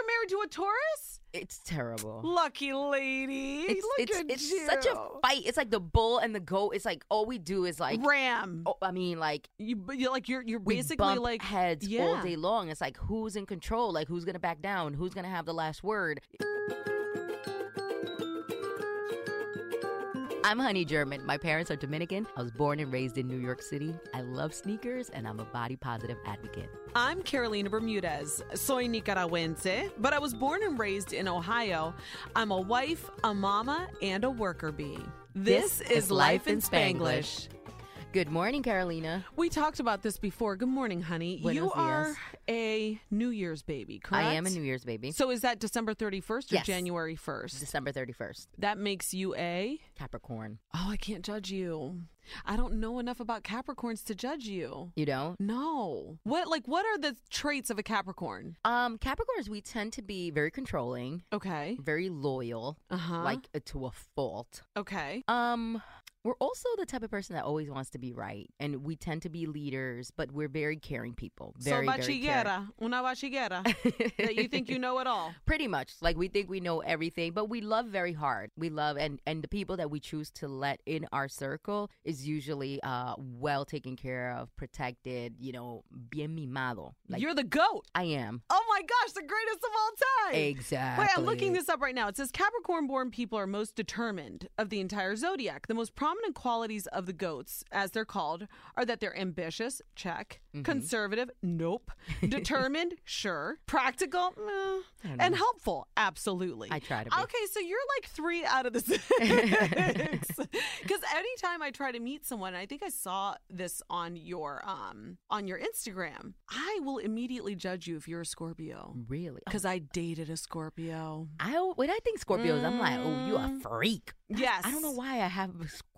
You're married to a Taurus? It's terrible. Lucky lady. It's Look it's at it's you. such a fight. It's like the bull and the goat. It's like all we do is like ram. Oh, I mean, like you, you're like you're you're basically like heads yeah. all day long. It's like who's in control? Like who's gonna back down? Who's gonna have the last word? I'm Honey German. My parents are Dominican. I was born and raised in New York City. I love sneakers and I'm a body positive advocate. I'm Carolina Bermudez. Soy Nicaragüense, but I was born and raised in Ohio. I'm a wife, a mama, and a worker bee. This, is Life in Spanglish. Good morning, Carolina. We talked about this before. Good morning, honey. Buenos you are dias. a New Year's baby, correct? I am a New Year's baby. So is that December 31st or Yes. January 1st? December 31st. That makes you a Capricorn. Oh, I can't judge you. I don't know enough about Capricorns to judge you. You don't? No. What like what are the traits of a Capricorn? Um, Capricorns, we tend to be very controlling, Okay. very loyal, Uh-huh. like uh, to a fault. okay. Um, we're also the type of person that always wants to be right, and we tend to be leaders, but we're very caring people. Very, so bachillera, una bachillera. that you think you know it all. Pretty much, like we think we know everything, but we love very hard. We love, and and the people that we choose to let in our circle is usually uh well taken care of, protected. You know, bien mimado. Like You're the goat. I am Oh my gosh, the greatest of all time. exactly. Wait, I'm looking this up right now. It says Capricorn born people are most determined of the entire zodiac. The most prominent qualities of the goats, as they're called, are that they're ambitious, check, Mm-hmm. conservative, nope, determined, sure, practical, meh, and helpful, absolutely. I try to be. Okay, so you're like three out of the six. Because anytime I try to meet someone, I think I saw this on your um on your Instagram. I will immediately judge you if you're a Scorpio Really? because I dated a Scorpio. I when I think Scorpios, I'm like, oh, you a Mm. freak. Yes. I don't know why I have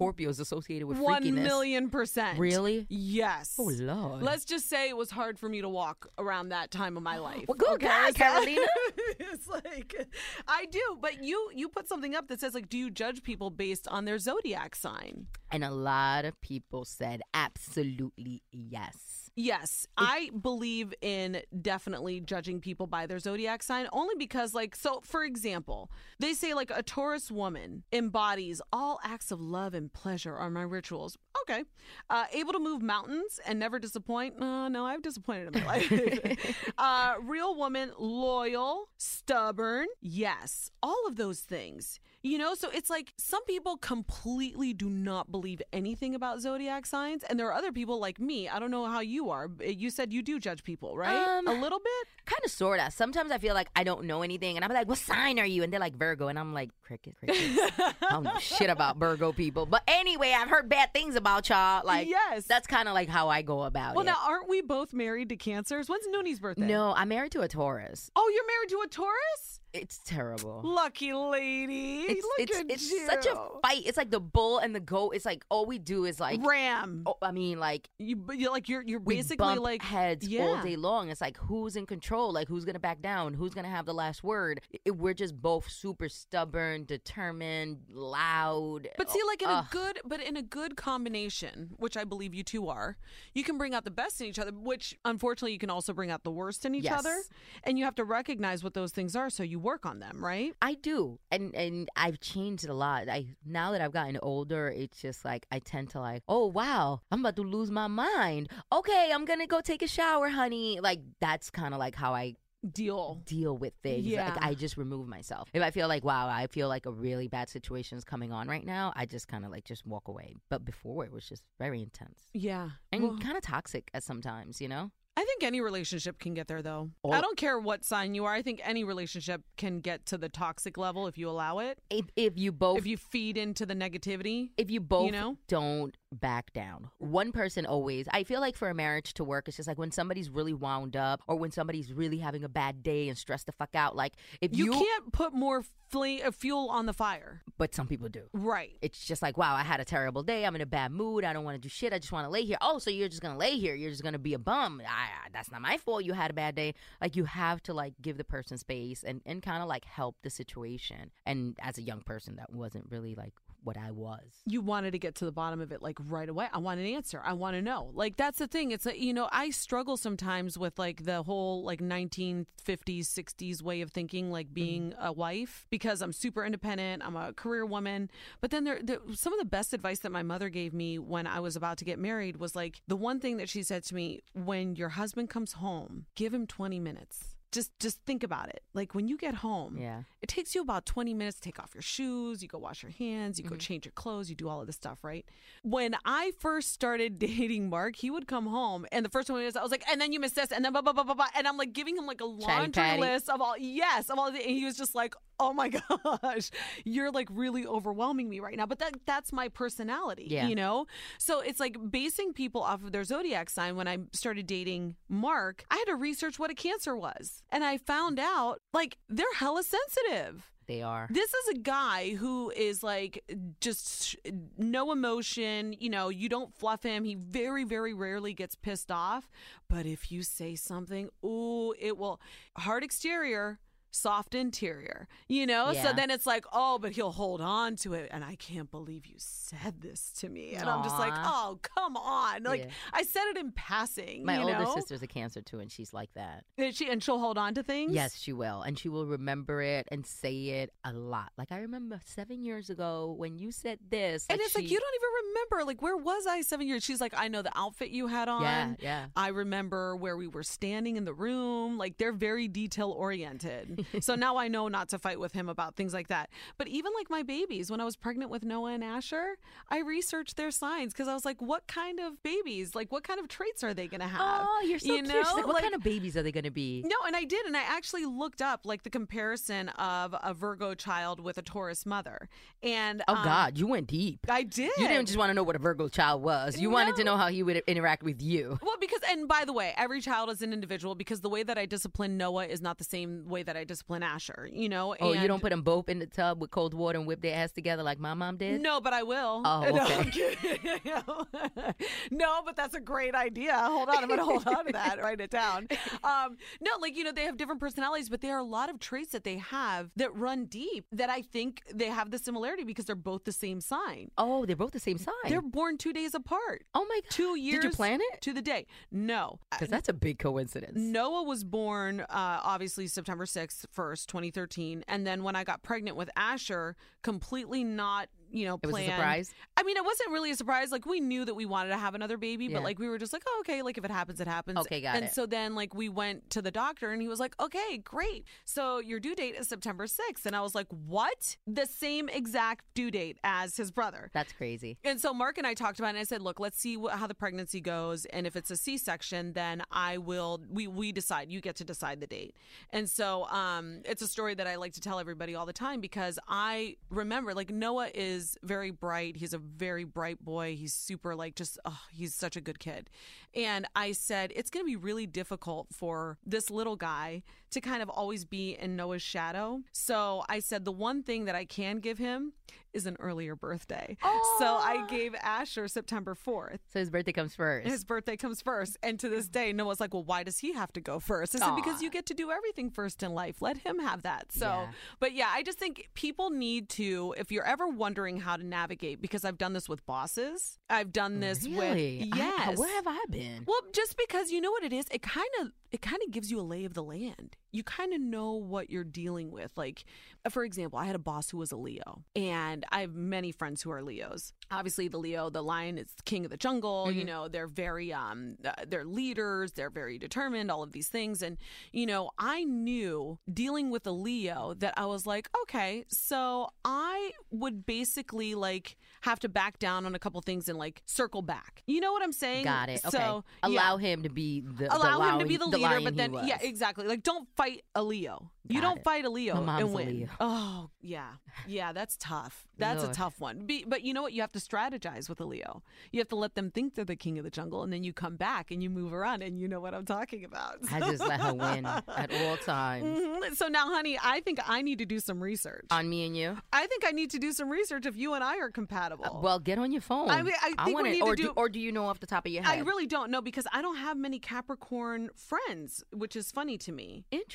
Scorpios associated with One freakiness. million percent. Really? Yes. Oh lord. Let's just say it was hard for me to walk around that time of my life. Well, good God, So- Carolina. it's like I do, but you you put something up that says like, do you judge people based on their zodiac sign? and a lot of people said absolutely yes. Yes, I believe in definitely judging people by their zodiac sign only because, like, so for example, they say like a Taurus woman embodies all acts of love and pleasure are my rituals. Okay. Uh, able to move mountains and never disappoint. Uh, no, I've disappointed in my life. uh, real woman, loyal, stubborn. Yes, all of those things. You know, so it's like some people completely do not believe anything about zodiac signs, and there are other people like me. I don't know how you are. You said you do judge people, right? Um, a little bit. kind of sort of. Sometimes I feel like I don't know anything, and I'm like, "What sign are you?" And they're like Virgo, and I'm like, "Cricket, cricket." I don't know shit about Virgo people, but anyway, I've heard bad things about y'all. Like, Yes. that's kind of like how I go about Well, it. Well, now aren't we both married to cancers? When's Nooney's birthday? no, I'm married to a Taurus. Oh, you're married to a Taurus? It's terrible. Lucky lady. It's Look it's at it's you. such a fight. It's like the bull and the goat. It's like all we do is like. ram. Oh, I mean, like You, but you're like you're you're basically like heads yeah. all day long. It's like who's in control? Like who's gonna back down? Who's gonna have the last word? I- we're just both super stubborn, determined, loud. But see, like in Ugh. a good, but in a good combination, which I believe you two are, you can bring out the best in each other. Which unfortunately, you can also bring out the worst in each Yes. other, and you have to recognize what those things are, so you work on them, right? I do, and and I've changed a lot. I now that I've gotten older, it's just like I tend to like, oh wow, I'm about to lose my mind. Okay, I'm gonna go take a shower, honey. Like that's kind of like how I Deal. deal with things. Yeah. Like I just remove myself. If I feel like wow, I feel like a really bad situation is coming on right now, I just kind of like just walk away. But before it was just very intense Yeah. and Well, kind of toxic at sometimes, you know. I think any relationship can get there, though. I don't care what sign you are. I think any relationship can get to the toxic level if you allow it. If if you both If you feed into the negativity. if you both you know? don't back down. One person always i feel like for a marriage to work it's just like when somebody's really wound up or when somebody's really having a bad day and stressed the fuck out like if You, you, can't put more fle- uh, fuel on the fire. but some people do. Right. it's just like wow i had a terrible day i'm in a bad mood i don't want to do shit i just want to lay here. Oh so you're just gonna lay here you're just gonna be a bum. I- that's not my fault you had a bad day. Like you have to like give the person space and, and kind of like help the situation. And as a young person that wasn't really like what i was you wanted to get to the bottom of it like right away. I want an answer. I want to know. Like that's the thing. It's like, you know, I struggle sometimes with like the whole like 1950s, 60s way of thinking, like mm-hmm. being a wife because I'm super independent. I'm a career woman. But then there, there some of the best advice that my mother gave me when I was about to get married was like the one thing that she said to me when your husband comes home, give him 20 minutes. Just just think about it. Like when you get home, yeah it takes you about 20 minutes to take off your shoes, you go wash your hands, you go mm-hmm. change your clothes, you do all of this stuff, right? When I first started dating Mark, he would come home and the first one was I was like, and then you miss this, and then blah blah blah blah blah. And I'm like giving him like a laundry list of all yes, of all the and he was just like, Oh my gosh, you're like really overwhelming me right now. But that that's my personality. Yeah. You know? So it's like basing people off of their zodiac sign when I started dating Mark, I had to research what a cancer was. And I found out like they're hella sensitive. they are This is a guy who is like just no emotion. You know, you don't fluff him. He very, very rarely gets pissed off. But if you say something, ooh, it will. Hard exterior, soft interior. You know. So then it's like, oh, but he'll hold on to it. And I can't believe you said this to me. And I'm just like, oh, come on. Like Yeah. I said it in passing. My older know? sister's a cancer too, and she's like that. Is she and she'll hold on to things. Yes, she will. And she will remember it and say it a lot. Like I remember seven years ago when you said this. And it's like you don't even remember. Like where was I seven years? She's like, I know the outfit you had on. Yeah, yeah. I remember where we were standing in the room. Like they're very detail oriented. so now I know not to fight with him about things like that. But even like my babies, when I was pregnant with Noah and Asher, I researched their signs because I was like, what kind of babies? Like what kind of traits are they going to have? Oh, you're so You cute. Know? like, what Like- kind of babies are they going to be? No, and I did, and I actually looked up like the comparison of a Virgo child with a Taurus mother, and Oh um, God, you went deep. I did. You didn't just want to know what a Virgo child was. You wanted to know how he would interact with you. Well, because and by the way, every child is an individual because the way that I discipline Noah is not the same way that I discipline Asher. You know. Oh, you don't put them both in the tub with cold water and whip their ass together like my mom did? No, but I will. Oh, No, okay. I'm no, but that's a great idea. Hold on, I'm going to hold on to that. Write it down. Um, no, like you know, they have different personalities, but there are a lot of traits that they have that run deep. That I think they have the similarity because they're both the same sign. Oh, they're both the same sign. They're born two days apart. oh my God. Two years. Did you plan it? to the day? No, Because that's a big coincidence. Noah was born uh, obviously September 6th, 1st, 2013. And then when I got pregnant with Asher, completely not you know, It was a surprise. I mean, it wasn't really a surprise. Like we knew that we wanted to have another baby, Yeah. but like we were just like, oh, okay, like if it happens, it happens. Okay, got and it. so then like we went to the doctor and he was like, okay, great. So your due date is September 6th. And I was like, what? The same exact due date as his brother. That's crazy. And so Mark and I talked about it and I said, look, let's see how the pregnancy goes. And if it's a C-section, then I will, we, we decide, you get to decide the date. And so um, it's a story that I like to tell everybody all the time because I remember like Noah is very bright. He's a very bright boy. He's super like just, oh, he's such a good kid. And I said, it's going to be really difficult for this little guy to kind of always be in Noah's shadow. So I said, the one thing that I can give him is an earlier birthday. So I gave Asher September 4th. So his birthday comes first. His birthday comes first. And to this day, Noah's like, well, why does he have to go first? I said, because you get to do everything first in life. Let him have that. So, Yeah. but yeah, I just think people need to, if you're ever wondering how to navigate, because I've done this with bosses, I've done this really? with, I- yes. where have I been? Well, just because you know what it is, it kind of it kind of gives you a lay of the land. You kind of know what you're dealing with. Like, uh, for example, I had a boss who was a Leo, and I have many friends who are Leos. Obviously, the Leo, the lion, is the king of the jungle. You know, they're very um, uh, they're leaders. They're very determined. All of these things, and you know, I knew dealing with a Leo that I was like, okay, so I would basically like have to back down on a couple things and like circle back. You know what I'm saying? Got it. Okay. So Allow yeah him to be the allow the him to be the leader, lion but then yeah, exactly. Like don't fight a Leo. You don't it. fight a Leo and win. Leo. Oh yeah, yeah, that's tough. That's a tough one. Be, but you know what? You have to strategize with a Leo. You have to let them think they're the king of the jungle, and then you come back and you move around, and you know what I'm talking about. I just let her win at all times. Mhm. So now, honey, I think I need to do some research. On me and you. I think I need to do some research if you and I are compatible. Uh, Well, get on your phone. I mean, I think we wanna- need to do- or do you know off the top of your head? I really don't know because I don't have many Capricorn friends, which is funny to me. Interesting.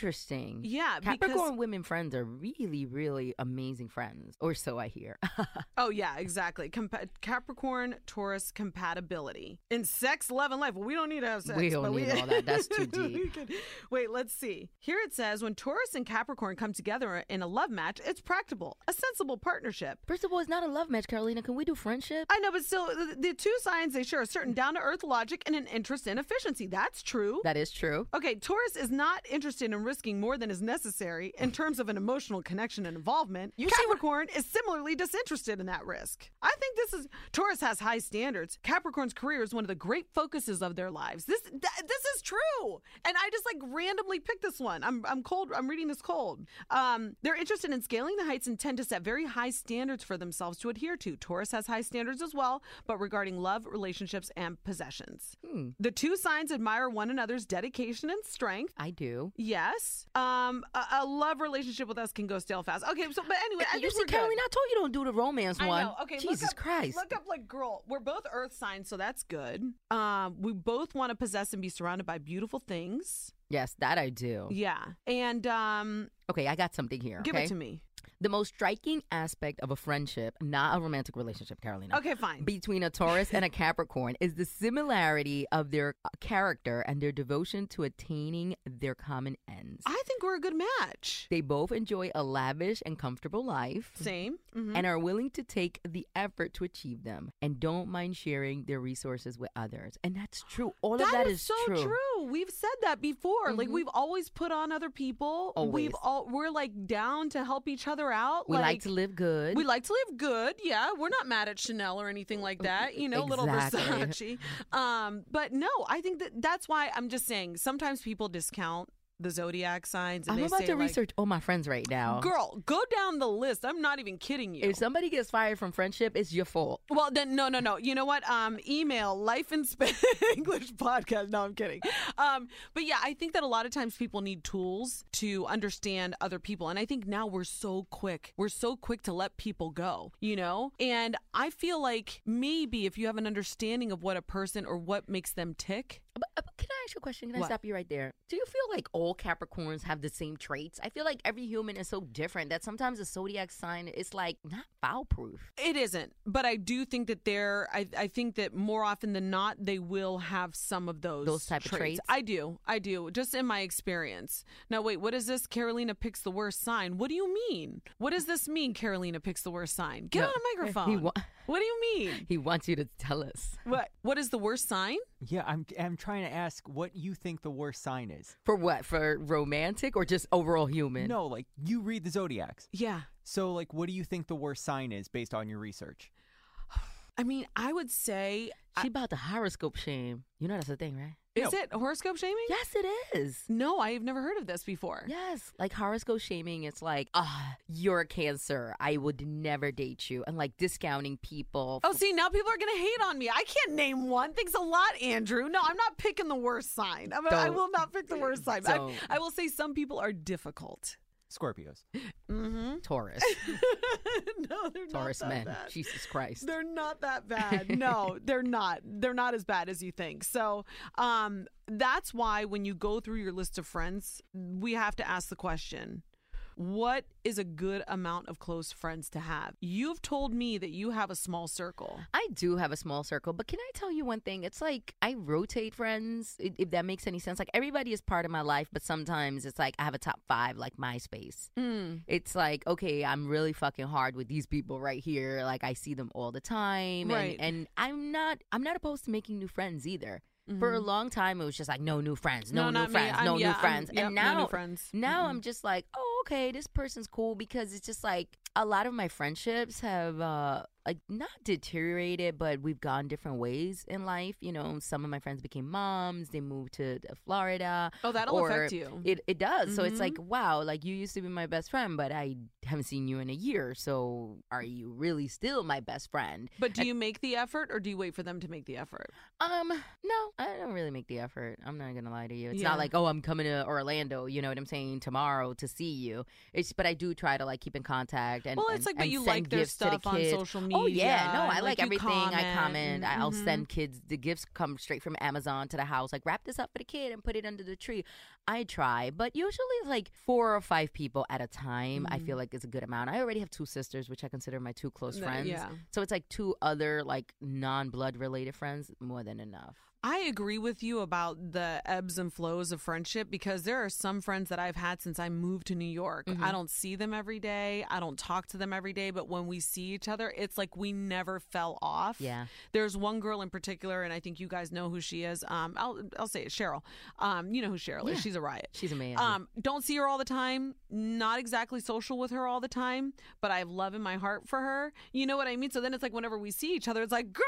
Yeah, Capricorn because- women friends are really, really amazing friends, or so I hear. Oh yeah, exactly. Compa- Capricorn Taurus compatibility in sex, love, and life. Well, we don't need to have sex. We don't but need all that. That's too we deep. could- Wait, let's see. Here it says when Taurus and Capricorn come together in a love match, it's practical, a sensible partnership. First of all, it's not a love match, Carolina. Can we do friendship? I know, but still, the, the two signs they share a certain down to earth logic and an interest in efficiency. That's true. That is true. Okay, Taurus is not interested in risking more than is necessary in terms of an emotional connection and involvement. You see Capricorn is similarly disinterested in that risk. I think this is Taurus has high standards. Capricorn's career is one of the great focuses of their lives. This th- this is true, and I just like randomly picked this one. I'm I'm cold. I'm reading this cold. Um, they're interested in scaling the heights and tend to set very high standards for themselves to adhere to. Taurus has high standards as well, but regarding love, relationships, and possessions. Hmm. The two signs admire one another's dedication and strength. I do. Yes. Um, a, a love relationship with us can go stale fast. Okay, so but anyway, I you see. Carolina, I told you don't do the romance I one. know. Okay, Jesus up, Christ. Look up like girl. We're both Earth signs, so that's good. Um, we both want to possess and be surrounded by beautiful things. Yes, that I do. Yeah, and um, Okay, I got something here. give okay? it to me. The most striking aspect of a friendship, not a romantic relationship, Carolina. Okay, fine. Between a Taurus and a Capricorn is the similarity of their uh, character and their devotion to attaining their common ends. I think we're a good match. They both enjoy a lavish and comfortable life. Same. Mhm. and are willing to take the effort to achieve them and don't mind sharing their resources with others. And that's true. All of that is, so true. We've said that before. Like Mhm. we've always put on other people. We've Always. all we're like down to help each other out. We like, to live good. We like to live good. Yeah, we're not mad at Chanel or anything like that. You know, little Versace. Um, but no, I think that that's why I'm just saying. Sometimes people discount the zodiac signs. And I'm about to like, research all my friends right now. Girl, go down the list. I'm not even kidding you. If somebody gets fired from friendship, it's your fault. Well, then no, no, no. You know what? Um, email life in Spanish English podcast. No, I'm kidding. Um, but yeah, I think that a lot of times people need tools to understand other people, and I think now we're so quick. We're so quick to let people go. You know, and I feel like maybe if you have an understanding of what a person or what makes them tick. But, uh, ask you a question? Can I What? stop you right there? Do you feel like all Capricorns have the same traits? I feel like every human is so different that sometimes a zodiac sign is like not foul proof. It isn't, but I do think that they're. I, I think that more often than not, they will have some of those Those type of traits? I do, I do, just in my experience. Now, wait, what is this? Carolina picks the worst sign. What do you mean? What does this mean? Carolina picks the worst sign. Get No, on a microphone. He wa- what do you mean? He wants you to tell us. What? What is the worst sign? Yeah, I'm I'm trying to ask what you think the worst sign is. For what? For romantic or just overall human? No, like you read the zodiacs. Yeah. So like what do you think the worst sign is based on your research? I mean, I would say, She about the horoscope shame. You know that's the thing, right? Is it horoscope shaming? Yes, it is. No, I've never heard of this before. Yes, like horoscope shaming. It's like, ah, you're a Cancer. I would never date you, and like discounting people. Oh, see, now people are going to hate on me. I can't name one. Thanks a lot, Andrew. No, I'm not picking the worst sign. I'm, I Don't. will not pick the worst sign. I, Don't. I will say some people are difficult. Scorpios. Mm-hmm. Taurus, no, they're Taurus not that men. bad. Jesus Christ. They're not that bad. No, they're not. They're not as bad as you think. So, um, that's why when you go through your list of friends, we have to ask the question what is a good amount of close friends to have? You've told me that you have a small circle. I do have a small circle, but can I tell you one thing? It's like I rotate friends, if that makes any sense. Like everybody is part of my life, but sometimes it's like I have a top five, like MySpace. Mm. It's like, okay, I'm really fucking hard with these people right here. Like I see them all the time. Right. And, and I'm not I'm not opposed to making new friends either. For a long time it was just like no new friends, no, Mm-hmm. No, new friends, no yeah, new friends. yep, and no now new friends. now Mhm. I'm just like, oh, okay, this person's cool because it's just like a lot of my friendships have uh like not deteriorated, but we've gone different ways in life. You know, some of my friends became moms, they moved to to Florida. Oh, that'll or affect you. It it does. So it's Mhm. like, wow, like you used to be my best friend, but I haven't seen you in a year. So are you really still my best friend? But do you make the effort or do you wait for them to make the effort? Um, no, I don't really make the effort. I'm not gonna lie to you. It's Yeah. not like, oh, I'm coming to Orlando. You know what I'm saying? Tomorrow to see you. It's, but I do try to like keep in contact and well, and- it's like, but you send like their gifts to the stuff on social media. Oh yeah, no, I like, you everything. I comment. and- I'll mm-hmm. send kids the gifts come straight from Amazon to the house. Like wrap this up for the kid and put it under the tree. I try, but usually like four or five people at a time. I feel mm. like it's a good amount. I already have two sisters, which I consider my two close friends. yeah. So it's like two other like non-blood related friends, more than enough. I agree with you about the ebbs and flows of friendship because there are some friends that I've had since I moved to New York. Mm-hmm. I don't see them every day. I don't talk to them every day, but when we see each other, it's like we never fell off. Yeah. There's one girl in particular, and I think you guys know who she is. Um, I'll I'll say it, Cheryl. Um, you know who Cheryl Yeah. is. She's a riot. She's amazing. Um, don't see her all the time. Not exactly social with her all the time, but I have love in my heart for her. You know what I mean? So then it's like whenever we see each other, it's like, girl,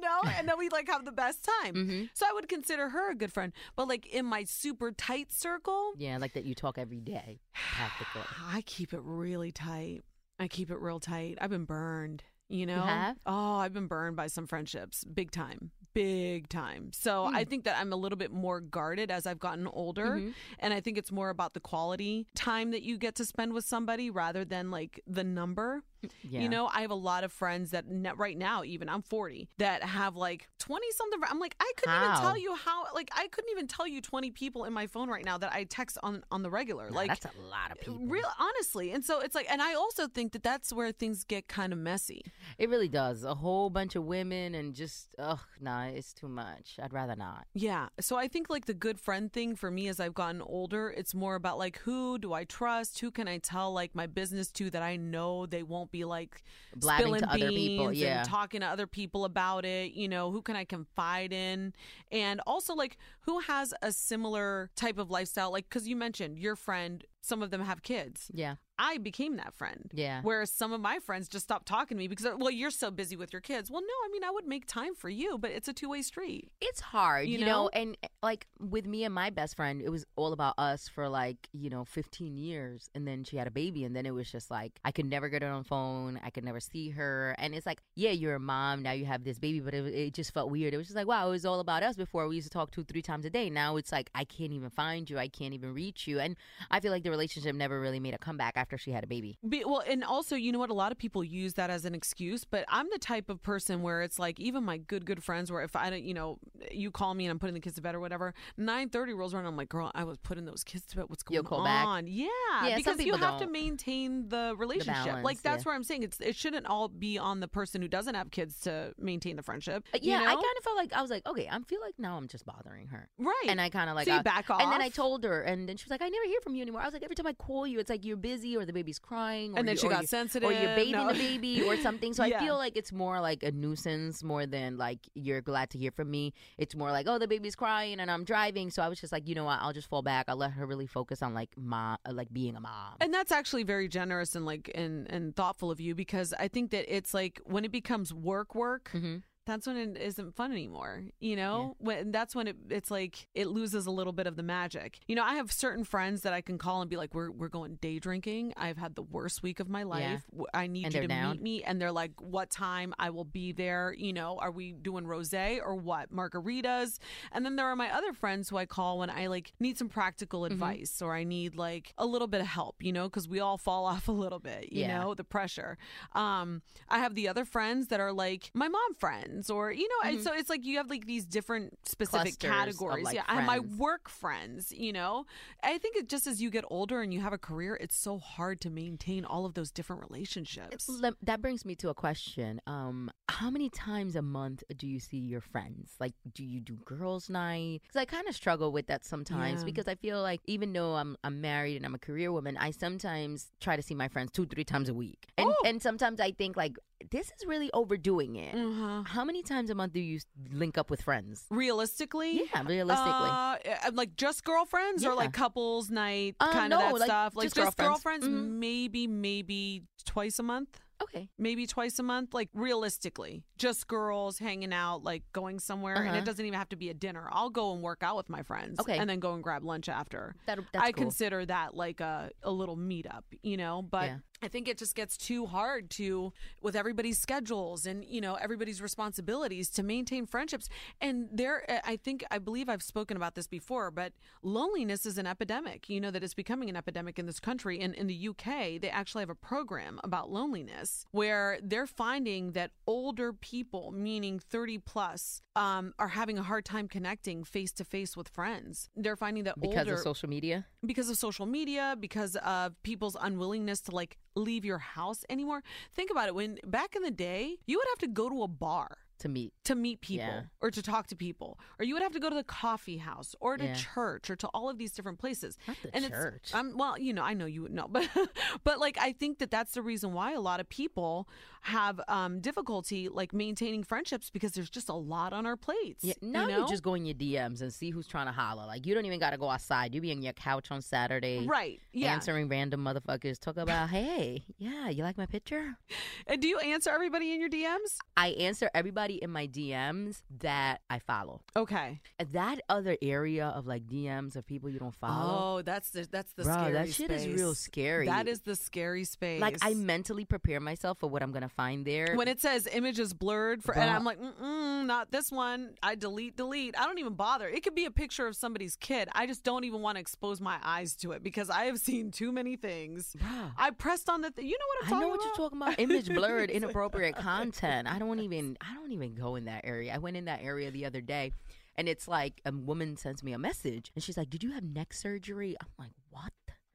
you know, and then we like have the best time. Mm-hmm. So I would consider her a good friend. But like in my super tight circle, Yeah, like that you talk every day. I keep it really tight. I keep it real tight. I've been burned. You know? have? Oh, I've been burned by some friendships. Big time. Big time. So Hmm. I think that I'm a little bit more guarded as I've gotten older. Mm-hmm. And I think it's more about the quality time that you get to spend with somebody rather than like the number. Yeah. You know, I have a lot of friends that right now, even I'm 40, that have like 20 something. I'm like, I couldn't even tell you how, like, I couldn't even tell you 20 people in my phone right now that I text on on the regular. Like, that's a lot of uh, people. Real, honestly. And so it's like, and I also think that that's where things get kind of messy. It really does. A whole bunch of women and just ugh, nah, it's too much. I'd rather not. Yeah. So I think like the good friend thing for me as I've gotten older, it's more about like who do I trust? Who can I tell like my business to that I know they won't be like Blabbing spilling to other people, yeah. and talking to other people about it. You know, who can I confide in? And also like who has a similar type of lifestyle? Like because you mentioned your friend, some of them have kids. Yeah. I became that friend. Yeah. Whereas some of my friends just stopped talking to me because, well, you're so busy with your kids. Well, no, I mean, I would make time for you, but it's a two way street. It's hard, You you, know? know? and like with me and my best friend, it was all about us for like, you know, 15 years. And then she had a baby. And then it was just like, I could never get her on the phone. I could never see her. And it's like, yeah, you're a mom. Now you have this baby. But it, it just felt weird. It was just like, wow, it was all about us before. We used to talk two, three times a day. Now it's like, I can't even find you. I can't even reach you. And I feel like the relationship never really made a comeback after she had a baby. Be, well, and also, you know what? A lot of people use that as an excuse, but I'm the type of person where it's like, even my good, good friends, where if I don't, you know, you call me and I'm putting the kids to bed or whatever, 9:30 rolls around, I'm like, girl, I was putting those kids to bed. What's going call back? on? Yeah, Yeah, because you have to don't. maintain the relationship. balance, like that's yeah. where I'm saying it's. It shouldn't all be on the person who doesn't have kids to maintain the friendship. Uh, you Yeah, I kind of felt like I was like, okay, I feel like now I'm just bothering her. right. And I kind of like so I- back off, And then I told her, and then she was like, "I never hear from you anymore." I was like, "Every time I call you, it's like you're busy, or the baby's crying, or And then you, she got you- sensitive. or you're bathing No. the baby, or something." So Yeah. I feel like it's more like a nuisance more than like you're glad to hear from me. It's more like, "Oh, the baby's crying, and I'm driving." So I was just like, you know what? I'll just fall back. I'll let her really focus on like mom, like being a mom. And that's actually very generous and like and and thoughtful of you because I think that it's like when it becomes work work, Mhm. That's when it isn't fun anymore. You know, when that's when it it's like it loses a little bit of the magic. You know, I have certain friends that I can call and be like, "We're we're going day drinking. I've had the worst week of my life. I need And you to down. meet me." And they're like, "What time? I will be there." You know, are we doing rosé or what? Margaritas. And then there are my other friends who I call when I like need some practical Mm-hmm. advice or I need like a little bit of help, you know, because we all fall off a little bit, you Yeah. know, the pressure. Um, I have the other friends that are like my mom friends or, you know, and so it's like you have like these different specific Mm-hmm. Clusters categories. like, yeah. I have my work friends, you know. I think it just as you get older and you have a career, it's so hard to maintain all of those different relationships. That brings me to a question. Um, how many times a month do you see your friends? Like, do you do girls' night? Because I kind of struggle with that sometimes Yeah. because I feel like even though I'm I'm married and I'm a career woman, I sometimes try to see my friends two three times a week, and Oh. and sometimes I think like this is really overdoing it. Uh-huh. How many times a month do you link up with friends? Realistically, Yeah, realistically. Uh, uh, like just girlfriends or like couples night, Uh, kind no, of that like, stuff. Like just just, girlfriends. girlfriends, Mhm. maybe maybe twice a month. Okay. Maybe twice a month, like realistically, just girls hanging out, like going somewhere, and Uh-huh. it doesn't even have to be a dinner. I'll go and work out with my friends, Okay. and then go and grab lunch after. That, that's I cool. consider that like a, a little meetup, you know, but Yeah. I think it just gets too hard to, with everybody's schedules and, you know, everybody's responsibilities to maintain friendships. And there, I think, I believe I've spoken about this before, but loneliness is an epidemic, you know, that it's becoming an epidemic in this country. And in the UK, they actually have a program about loneliness where they're finding that older people, meaning 30 plus, um, are having a hard time connecting face to face with friends. They're finding that because older of social media. Because of social media, because of people's unwillingness to like leave your house anymore. Think about it. When back in the day, you would have to go to a bar To meet. to meet people Yeah. or to talk to people, or you would have to go to the coffee house or to Yeah. church or to all of these different places. Not the and church. It's, um, well, you know, I know you would know, but but like I think that that's the reason why a lot of people have um, difficulty like maintaining friendships because there's just a lot on our plates. Yeah, now you you, just go in your DMs and see who's trying to holler. Like you don't even got to go outside. You be on your couch on Saturday, right. Yeah. answering random motherfuckers. Talk about, hey, yeah, you like my picture? And do you answer everybody in your DMs? I answer everybody in my DMs that I follow. Okay. That other area of like DMs of people you don't follow. Oh, that's the that's the Bro, scary that shit is real scary. That is the scary space. Like I mentally prepare myself for what I'm gonna find there. when it says images blurred for, and I'm like, Mm-mm, not this one. I delete, delete. I don't even bother. It could be a picture of somebody's kid. I just don't even want to expose my eyes to it because I have seen too many things. Bruh. I pressed on the. Th- you know what I'm I talking know what about? you're talking about. Image blurred, inappropriate content. I don't even I don't even go in that area. I went in that area the other day and it's like a woman sends me a message and she's like, Did you have neck surgery? I'm like, What?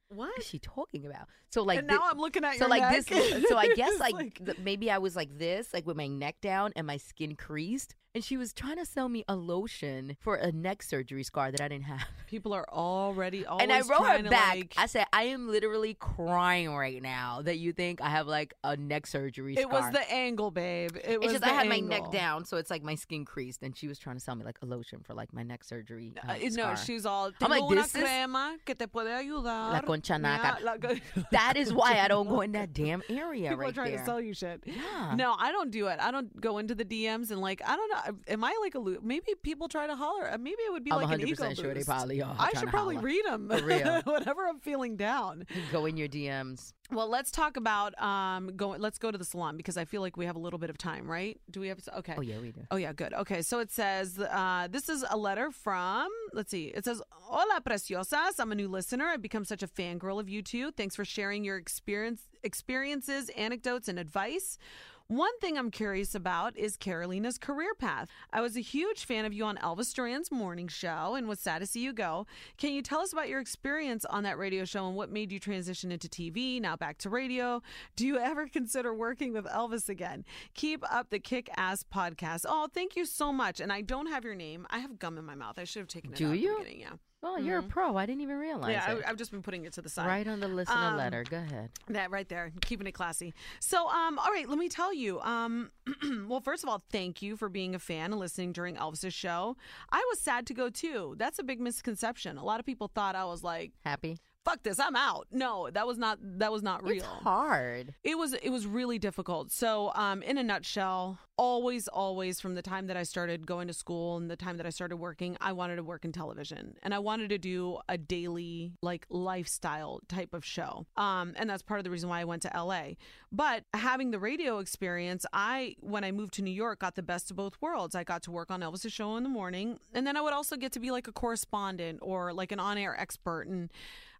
What? Is she talking about? So like and now thi- I'm looking at so like neck. this so I guess like, th- maybe I was like this, like with my neck down and my skin creased. And she was trying to sell me a lotion for a neck surgery scar that I didn't have. people are already always and I wrote her back. like- I said, I am literally crying right now that you think I have like a neck surgery it was the angle, babe. It was It's just I had my neck down, so it's like my skin creased, and she was trying to sell me like a lotion for like my neck surgery. Uh, Uh, no, scar. she's all. I'm like, "Tengo una this is- crema que te puede ayudar. La concha naca. la that is why I don't go in that damn area People are trying there. to sell you shit. Yeah. No, I don't do it. I don't go into the DMs and like I don't know. Am I like a lo- maybe people try to holler? Uh, Maybe it would be I'm like an 100% ego sure they probably are I should probably holler. read them For real. whenever I'm feeling down. go in your DMs. Well, let's talk about um going. Let's go to the salon because I feel like we have a little bit of time, right? Do we have? Okay. Oh yeah, we do. Oh yeah, good. Okay, so it says uh, this is a letter from. Let's see. It says, "Hola, preciosas. I'm a new listener. I've become such a fangirl of you two. Thanks for sharing your experience, experiences, anecdotes, and advice." One thing I'm curious about is Carolina's career path. I was a huge fan of you on Elvis Duran's morning show and was sad to see you go. Can you tell us about your experience on that radio show and what made you transition into TV, now back to radio? Do you ever consider working with Elvis again? Keep up the kick ass podcast. Oh, thank you so much. And I don't have your name. I have gum in my mouth. I should have taken it Do out at you? the beginning. Yeah. Oh, you're a pro. I didn't even realize Yeah, it. I, I've just been putting it to the side. right on the listener Um, letter. Go ahead. That right there, keeping it classy. So, um, all right, let me tell you. Um, well, first of all, thank you for being a fan and listening during Elvis's show. I was sad to go too. That's a big misconception. A lot of people thought I was like, Happy? "Fuck this, I'm out." No, that was not. That was not real. It's hard. It was it was really difficult. So, um, in a nutshell, always, always from the time that I started going to school and the time that I started working, I wanted to work in television and I wanted to do a daily like lifestyle type of show. Um, and that's part of the reason why I went to LA. But having the radio experience, I when I moved to New York, got the best of both worlds. I got to work on Elvis's show in the morning, and then I would also get to be like a correspondent or like an on-air expert and.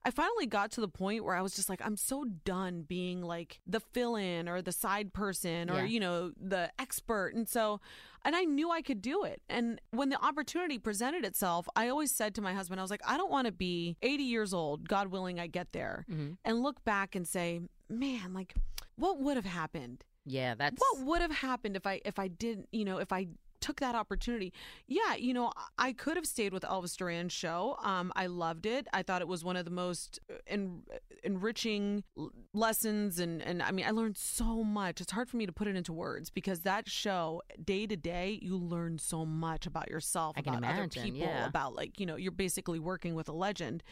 I finally got to the point where I was just like, I'm so done being like the fill in or the side person or, Yeah. you know, the expert. And so, and I knew I could do it. And when the opportunity presented itself, I always said to my husband, I was like, I don't want to be 80 years old, God willing, I get there, mm-hmm. and look back and say, man, like, what would have happened? Yeah, that's what would have happened if I if I didn't you know if I took that opportunity. Yeah you know I could have stayed with Elvis Duran's show. Um I loved it. I thought it was one of the most uh, en- enriching lessons and and I mean I learned so much. It's hard for me to put it into words because that show day to day you learn so much about yourself about other people yeah. about like you know you're basically working with a legend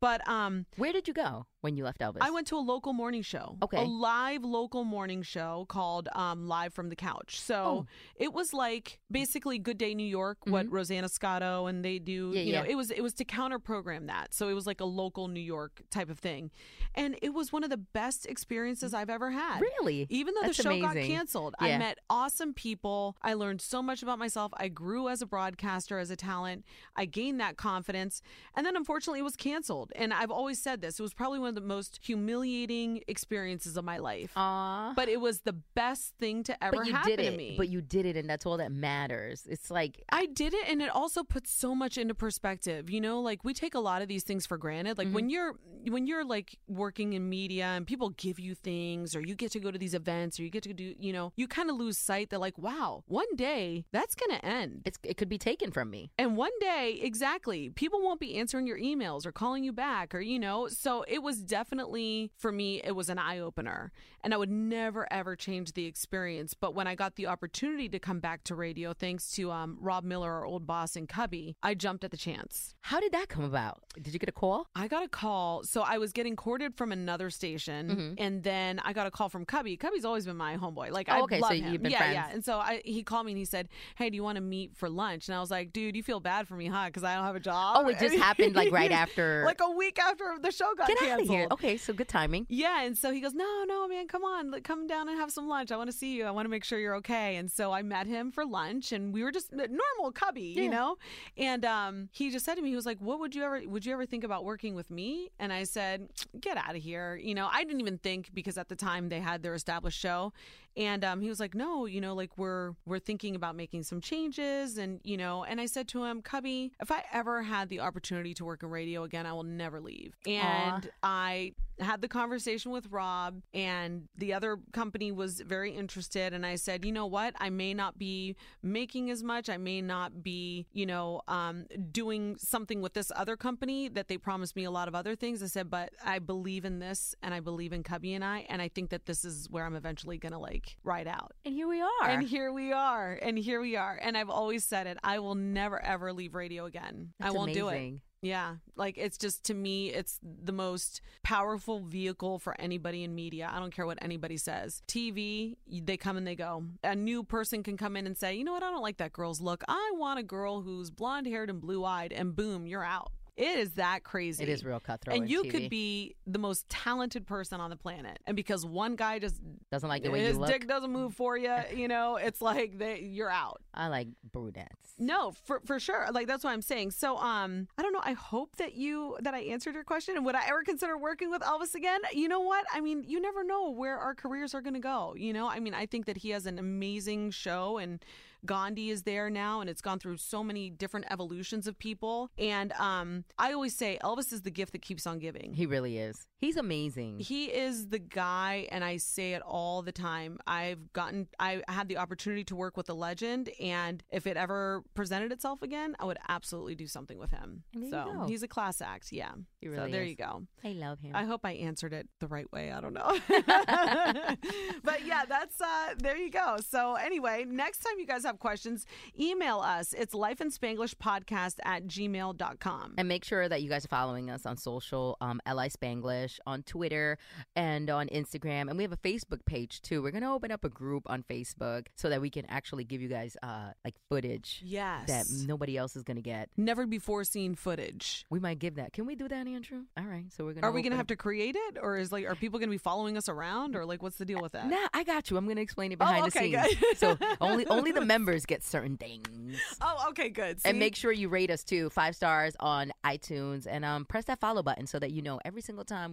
but um Where did you go when you left Elvis? I went to a local morning show. Okay. A live local morning show called um, Live from the Couch. So Oh. it was like basically Good Day New York, what Rosanna Scotto and they do. Yeah, you know, yeah. it was it was to counter program that. So it was like a local New York type of thing. And it was one of the best experiences I've ever had. Really? Even though That's the show got amazing. canceled, I met awesome people. I learned so much about myself. I grew as a broadcaster, as a talent. I gained that confidence. And then unfortunately, it was canceled. And I've always said this it was probably one of the most humiliating experiences of my life. Aw. But it was the best thing to ever but you happen did it. to me. But you did it, and that's all that matters. It's like I did it and it also puts so much into perspective. You know, like we take a lot of these things for granted. Like Mm-hmm. when you're when you're like working in media and people give you things or you get to go to these events or you get to do, you know, you kind of lose sight that like, wow, one day that's going to end. it's it could be taken from me. And one day, exactly, people won't be answering your emails or calling you back or, you know, so it was definitely, for me, it was an eye opener. And I would never, ever change the experience. But when I got the opportunity to come back to radio, thanks to um, Rob Miller, our old boss and Cubby, I jumped at the chance. How did that come about? Did you get a call? I got a call. So I was getting courted from another station, and then I got a call from Cubby. Cubby's always been my homeboy. Like Mm-hmm. Oh, I okay, love so him. you've been yeah, friends. yeah. And so I, he called me and he said, "Hey, do you want to meet for lunch?" And I was like, "Dude, you feel bad for me, huh? Because I don't have a job." Oh, it just happened, like, right after- like a week after the show got Get out canceled. of here. Okay, so good timing. Yeah, and so he goes, "No, no, man, come on, come down and have some lunch. I want to see you. I want to make sure you're okay." And so I met him for lunch, and we were just normal cubby, you know. And um, he just said to me, he was like, "What would you ever? Would you ever think about working with me?" And I said, "Get out of here." You know, I didn't even think because at the time they had their established show, and um, he was like, "No, you know, like we're we're thinking about making some changes, and you know." And I said to him, "Cubby, if I ever had the opportunity to work in radio again, I will never leave." And I had the conversation with Rob, and the other company was very interested. And I said, you know what? I may not be making as much. I may not be, you know, um, doing something with this other company that they promised me a lot of other things. I said, but I believe in this, and I believe in Cubby and I, and I think that this is where I'm eventually going to like ride out. And here we are. And here we are. And here we are. And I've always said it. I will never ever leave radio again. I won't do it. Yeah, like it's just to me, it's the most powerful vehicle for anybody in media. I don't care what anybody says. TV, they come and they go. A new person can come in and say, you know what, I don't like that girl's look. I want a girl who's blonde haired and blue eyed, and boom, you're out. It is that crazy. It is real cutthroat. And you TV. could be the most talented person on the planet, and because one guy just doesn't like the way you his look. dick doesn't move for you, you know, it's like they, you're out. I like brunettes. No, for for sure. Like that's what I'm saying. So um I don't know. I hope that you that I answered your question. And would I ever consider working with Elvis again? You know what? I mean, you never know where our careers are gonna go. You know? I mean, I think that he has an amazing show and Gandhi is there now and it's gone through so many different evolutions of people. And um I always say Elvis is the gift that keeps on giving. He really is. He's amazing. He is the guy, and I say it all the time. I've gotten, I had the opportunity to work with a legend, and if it ever presented itself again, I would absolutely do something with him. So he's a class act, yeah. He so there is. you go. I love him. I hope I answered it the right way. I don't know. but yeah, that's uh there you go. So anyway, next time you guys have questions, email us. It's lifein at gmail.com. And make sure that you guys are following us on social, um, Li Spanglish, on Twitter and on Instagram. And we have a Facebook page too. We're gonna open up a group on Facebook so that we can actually give you guys uh like footage Yes. that nobody else is gonna get. Never before seen footage. We might give that. Can we do that, Andrew? All right. So we're gonna Are we gonna have to create it, or is like, are people gonna be following us around, or like, what's the deal with that? Nah, I got you. I'm gonna explain it behind Oh, okay, the scenes. good. so only only the members get certain things. Oh, okay, good. And make sure you rate us too, five stars on iTunes, and um, press that follow button so that you know every single time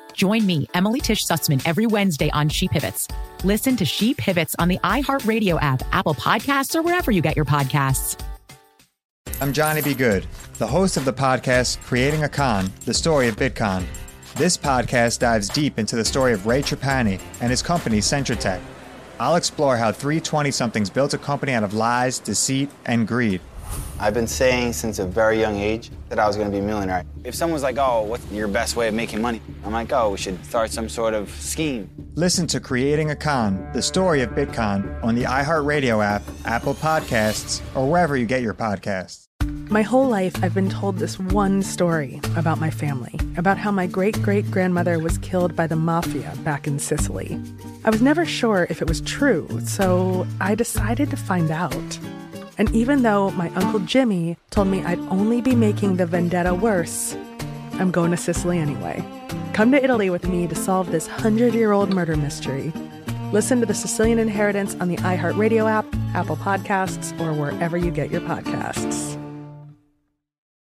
Join me, Emily Tish Sussman, every Wednesday on She Pivots. Listen to She Pivots on the iHeartRadio app, Apple Podcasts, or wherever you get your podcasts. I'm Johnny B. Good, the host of the podcast Creating a Con, the story of Bitcon. This podcast dives deep into the story of Ray Trapani and his company Centra Tech. I'll explore how three 20 somethings built a company out of lies, deceit, and greed. I've been saying since a very young age that I was going to be a millionaire. If someone's like, oh, what's your best way of making money? I'm like, oh, we should start some sort of scheme. Listen to Creating a Con, the story of Bitcon on the iHeartRadio app, Apple Podcasts, or wherever you get your podcasts. My whole life, I've been told this one story about my family, about how my great great grandmother was killed by the mafia back in Sicily. I was never sure if it was true, so I decided to find out. And even though my Uncle Jimmy told me I'd only be making the vendetta worse, I'm going to Sicily anyway. Come to Italy with me to solve this hundred year old murder mystery. Listen to The Sicilian Inheritance on the iHeartRadio app, Apple Podcasts, or wherever you get your podcasts.